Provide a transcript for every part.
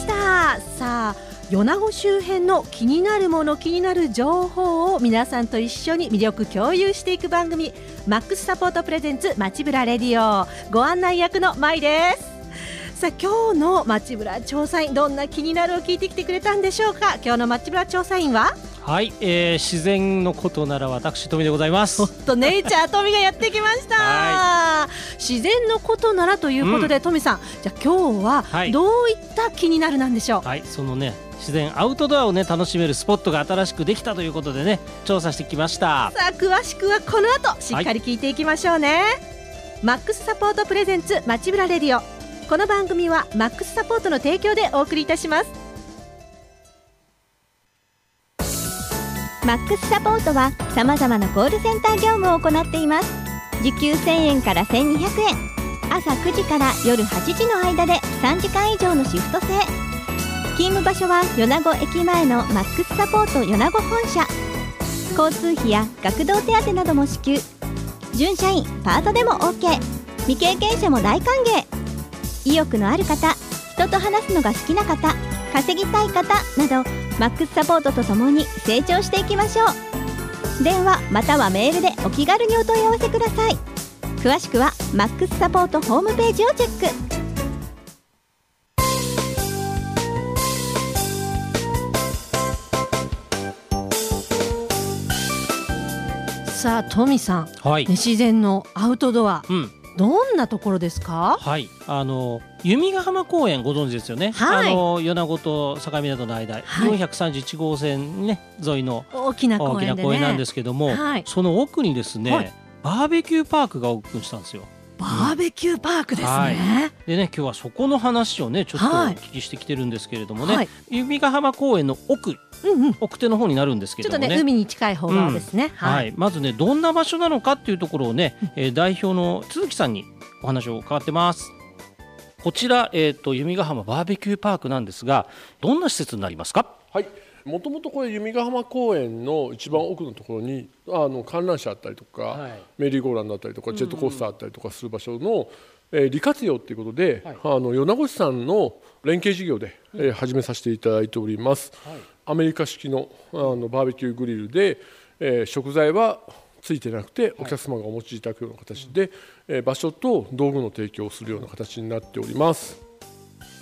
した。さあ米子周辺の気になるもの気になる情報を皆さんと一緒に魅力共有していく番組マックスサポートプレゼンツ街ぶらレディオ。ご案内役のまいです。さあ今日の街ぶら調査員どんな気になるを聞いてきてくれたんでしょうか？今日の街ブラ調査員は？はい、えー、自然のことなら私富でございます。とネイチャー富がやってきました。自然のことならということで、うん、富さんじゃあ今日はどういった気になるなんでしょう？はい、そのね自然アウトドアをね楽しめるスポットが新しくできたということでね調査してきました。さあ詳しくはこの後しっかり聞いていきましょうね、はい、マックスサポートプレゼンツ街ブラレディオ。この番組はマックスサポートの提供でお送りいたしますマックスサポートはさまざまなコールセンター業務を行っています。時給1000円から1200円。朝9時から夜8時の間で3時間以上のシフト制。勤務場所は米子駅前のマックスサポート米子本社。交通費や学童手当なども支給。準社員パートでも OK 未経験者も大歓迎。意欲のある方人と話すのが好きな方稼ぎたい方などマックスサポートとともに成長していきましょう。電話またはメールでお気軽にお問い合わせください。詳しくはマックスサポートホームページをチェック。さあトミさん、はい、自然のアウトドア、うん、どんなところですか？はい。あの弓ヶ浜公園ご存知ですよね、はい、あの米子と境港の間、はい、431号線、ね、沿いの。大きな公園、ね,、なんですけども、はい、その奥にですね、はい、バーベキューパークがオープンしたんですよ。バーベキューパークですね、はい、でね今日はそこの話をねちょっとお聞きしてきてるんですけれどもね、はい、弓ヶ浜公園の奥うんうん、奥手の方になるんですけどもね、ね、海に近い方側ですね、うん、はい、まずねどんな場所なのかっていうところをね、えー、代表の鈴木さんにお話を伺ってます。こちら、えーと、弓ヶ浜バーベキューパークなんですがどんな施設になりますか？はい。もともとこれ弓ヶ浜公園の一番奥のところにあの観覧車あったりとか、はい、メリーゴーランドあったりとかジェットコースターあったりとかする場所の、えー、利活用ということで、はい、あの米子市さんの連携事業で、えー、始めさせていただいております。はいアメリカ式のあのバーベキューグリルで、えー、食材はついてなくてお客様がお持ちいただくような形で、はい、えー、場所と道具の提供をするような形になっております。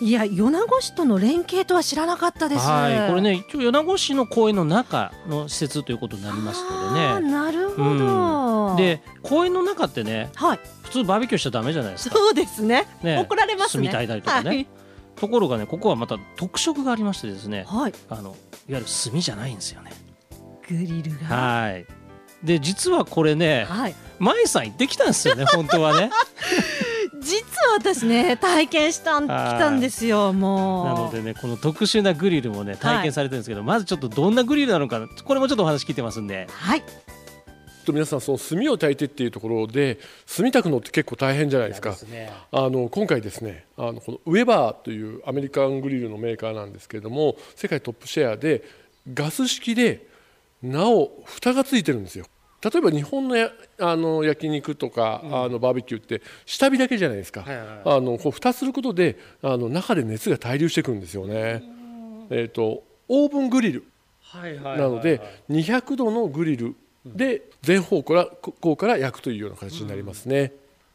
いや米子市との連携とは知らなかったです。はい、これね一応米子市の公園の中の施設ということになりますのでね。なるほど。うん、で公園の中ってね、はい、普通バーベキューしちゃダメじゃないですか。そうですね。ね怒られますね。炭焚いたりとかね。はいところがねここはまた特色がありましてですね、はい、あのいわゆる炭じゃないんですよね。グリルが。はい。で実はこれね、はい、舞さん行ってきたんですよね 本当はね。実は私ね体験したん来たんですよもう。なのでねこの特殊なグリルもね体験されてるんですけど、はい、まずちょっとどんなグリルなのかこれもちょっとお話聞いてますんで。はいと皆さんその炭を焚いてっていうところで炭焚くのって結構大変じゃないですか。ね、あの今回ですねあのこのウェバーというアメリカングリルのメーカーなんですけれども世界トップシェアでガス式でなお蓋がついてるんですよ。例えば日本のやあの焼肉とか、うん、あのバーベキューって下火だけじゃないですか、はいはいはい、あのこう蓋することであの中で熱が対流してくるんですよね。えーと、オーブングリルなので200度のグリルで全方向からこうから焼くというような形になりますね。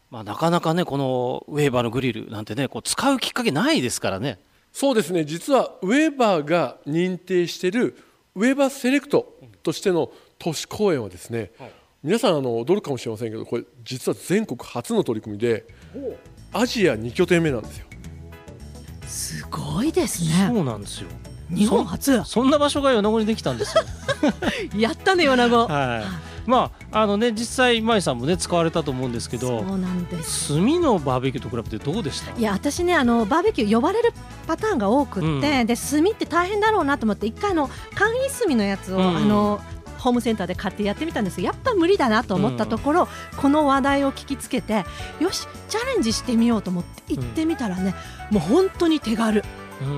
まあ、なかなかねこのウェーバーのグリルなんてねこう使うきっかけないですからね。そうですね実はウェーバーが認定しているウェーバーセレクトとしての都市公園はですね、はい、皆さんあの驚くかもしれませんけどこれ実は全国初の取り組みでアジア2拠点目なんですよ。すごいですね。そうなんですよ。日本初。そんな場所が米子にできたんですよ。やったね米子。はい。まああのね実際舞さんもね使われたと思うんですけどそうなんです。炭のバーベキューと比べてどうでした？いや私ねあのバーベキュー呼ばれるパターンが多くって、うん、で炭って大変だろうなと思って一回の簡易炭のやつを、うん、あのホームセンターで買ってやってみたんですやっぱ無理だなと思ったところ、うん、この話題を聞きつけてよしチャレンジしてみようと思って行ってみたらね、もう本当に手軽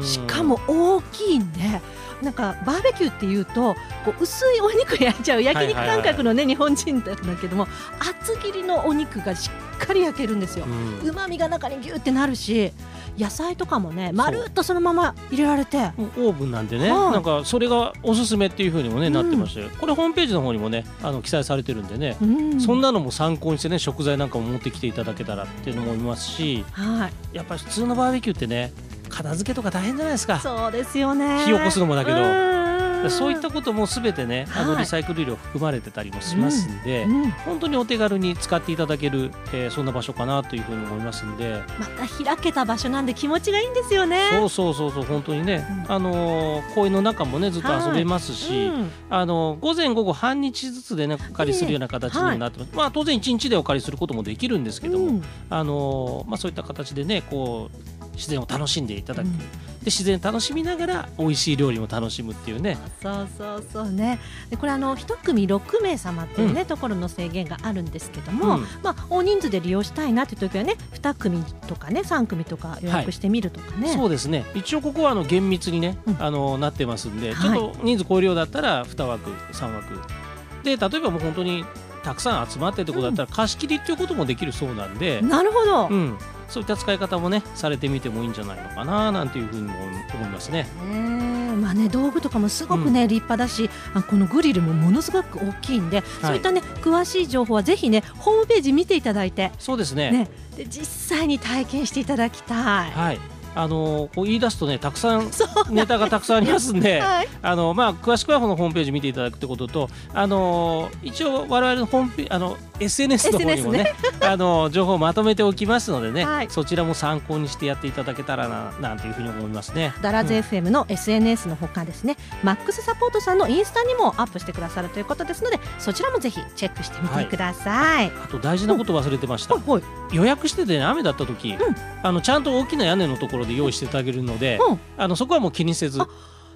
しかも大きいんで。なんかバーベキューっていうとこう薄いお肉焼いちゃう焼肉感覚のね、日本人だけども厚切りのお肉がしっかり焼けるんですよ。うまみが中にギュってなるし野菜とかもねまるっとそのまま入れられて。オーブンなんでね、はい。なんかそれがおすすめっていう風にもね、うん。なってましたよ。これホームページの方にもねあの記載されてるんでね、うん。そんなのも参考にしてね食材なんかも持ってきていただけたらっていうのも思いますしはい。やっぱり普通のバーベキューってね片付けとか大変じゃないですか。そうですよね。火起こすのもだけど。うん。そういったこともすべてねあのはいリサイクル量含まれてたりもしますんで、うん本当にお手軽に使っていただける、えーそんな場所かなというふうに思いますんで、また開けた場所なんで気持ちがいいんですよね。そうそうそうそう本当にね、うん。あのー公園の中もねずっと遊べますし、うん。あの午前午後半日ずつでねお借りするような形にもなってます、まあ当然1日でお借りすることもできるんですけども、うん。あのーまあそういった形でねこう自然を楽しんでいただく、うん。で自然楽しみながら美味しい料理も楽しむっていうね。そうそうそうね。でこれあの一組6名様っていうね、ところの制限があるんですけども、うん。まあ大人数で利用したいなっていう時はね2組とかね3組とか予約してみるとかね、そうですね。一応ここはあの厳密にね、うん。あのなってますんで、はい。ちょっと人数超えるようだったら2枠3枠。で例えばもう本当にたくさん集まってってことだったら貸し切りっていうこともできるそうなんで、なるほど、うん、そういった使い方もねされてみてもいいんじゃないのかななんていうふうにも思いますね。まあね道具とかもすごくね、立派だしあこのグリルもものすごく大きいんで、そういったね詳しい情報はぜひねホームページ見ていただいて。そうですね。ね。で実際に体験していただきたい。はいあのこう言い出すとねたくさん ネタがたくさんありますんで、はい。あのまあ、詳しくはこのホームページ見ていただくってことと、あの一応我々のホームペあの SNS の方にもね あの情報をまとめておきますのでね、はい。そちらも参考にしてやっていただけたらななんていうふうに思いますね。ダラズうん FM の SNS のほかですね、マックスサポートさんのインスタにもアップしてくださるということですのでそちらもぜひチェックしてみてください。あと大事なこと忘れてました。はいはい。予約しててね雨だった時、ん。あのちゃんと大きな屋根のところで用意していただけるので、うん。あのそこはもう気にせず。あ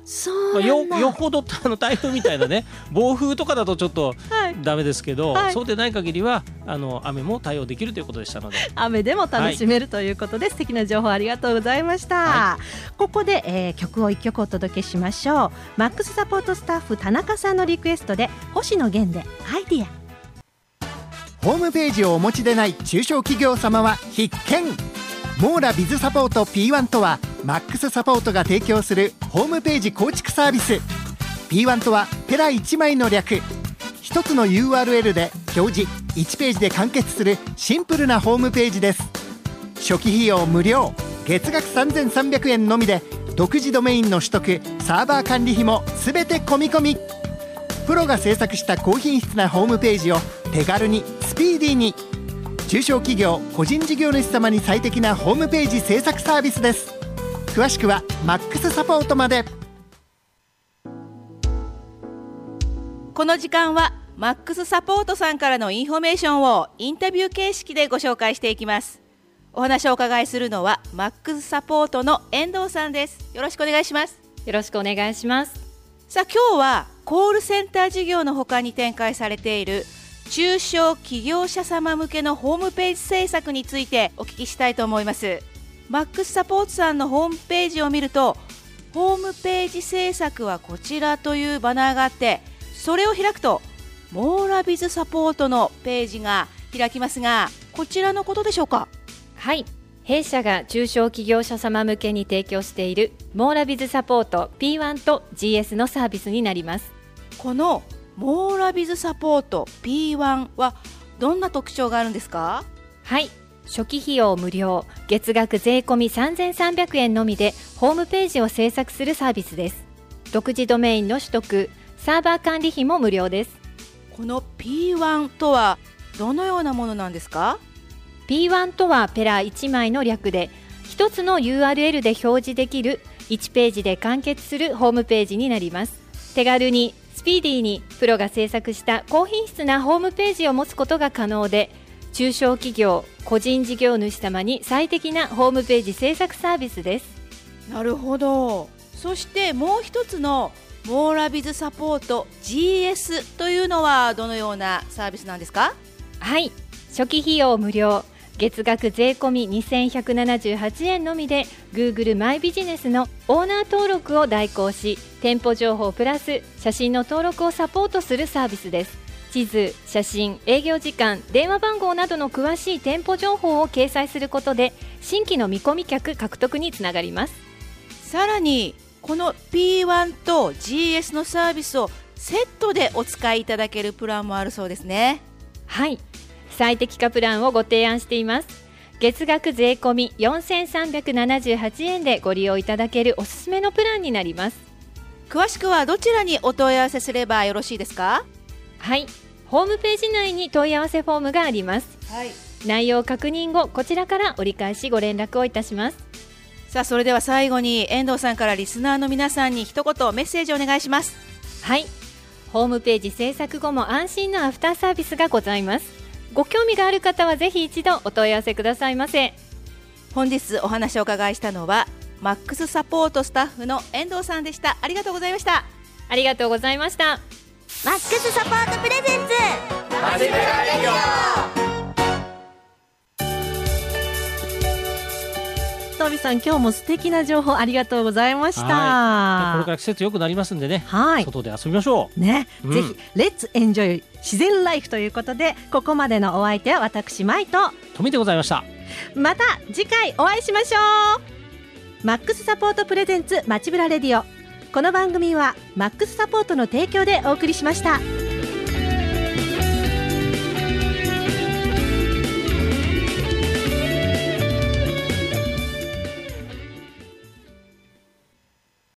そうまあ、よなんだよほど あの台風みたいなね暴風とかだとちょっとはい、ダメですけど、はい。そうでない限りはあの雨も対応できるということでしたので。雨でも楽しめるということで、素敵な情報ありがとうございました、はここで、えー曲を一曲お届けしましょう。マックスサポートスタッフ田中さんのリクエストで星野源でアイディア。ホームページをお持ちでない中小企業様は必見モーラビズサポート P1 とはマックスサポートが提供するホームページ構築サービス。P1 とはペラ1枚の略。一つの URL で表示1ページで完結するシンプルなホームページです。初期費用無料月額3300円のみで独自ドメインの取得サーバー管理費も全て込み込み。プロが制作した高品質なホームページを手軽にスピーディーに。中小企業個人事業主様に最適なホームページ制作サービスです。詳しくはマックスサポートまで。この時間はマックスサポートさんからのインフォメーションをインタビュー形式でご紹介していきます。お話をお伺いするのはマックスサポートの遠藤さんです。よろしくお願いします。よろしくお願いします。さあ今日はコールセンター事業のほかに展開されている中小企業者様向けのホームページ制作についてお聞きしたいと思いますマックスサポートさんのホームページを見るとホームページ制作はこちらというバナーがあってそれを開くとモーラビズサポートのページが開きますがこちらのことでしょうか？はい。弊社が中小企業者様向けに提供しているモーラビズサポート P1 と GS のサービスになります。このモーラビズサポート P1 はどんな特徴があるんですか？はい。初期費用無料、月額税込み3300円のみでホームページを制作するサービスです。独自ドメインの取得、サーバー管理費も無料です。この P1 とはどのようなものなんですか？P1 とはペラ1枚の略で一つの URL で表示できる1ページで完結するホームページになります手軽にスピーディーにプロが制作した高品質なホームページを持つことが可能で中小企業個人事業主様に最適なホームページ制作サービスです。なるほど。そしてもう一つのモーラビズサポート GS というのはどのようなサービスなんですか？はい。初期費用無料月額税込み2178円のみで Google マイビジネスのオーナー登録を代行し店舗情報プラス写真の登録をサポートするサービスです。地図写真営業時間電話番号などの詳しい店舗情報を掲載することで新規の見込み客獲得につながります。さらにこの P1 と GS のサービスをセットでお使いいただけるプランもあるそうですね。はい最適化プランをご提案しています。月額税込み4378円でご利用いただけるおすすめのプランになります。詳しくはどちらにお問い合わせすればよろしいですか？はい。ホームページ内に問い合わせフォームがあります。はい。内容確認後こちらから折り返しご連絡をいたします。さあそれでは最後に遠藤さんからリスナーの皆さんに一言メッセージお願いします。はい。ホームページ制作後も安心のアフターサービスがございますご興味がある方はぜひ一度お問い合わせくださいませ。本日お話をお伺いしたのはマックスサポートスタッフの遠藤さんでした。ありがとうございました。ありがとうございました。マックスサポート presentsトビさん今日も素敵な情報ありがとうございました。はいこれから季節良くなりますんでね、はい外で遊びましょう。ね、うんぜひ Let's enjoy 自然ライフということでここまでのお相手は私マイと富でございました。また次回お会いしましょうマックスサポート presents 街ブラレディオこの番組はマックスサポートの提供でお送りしました。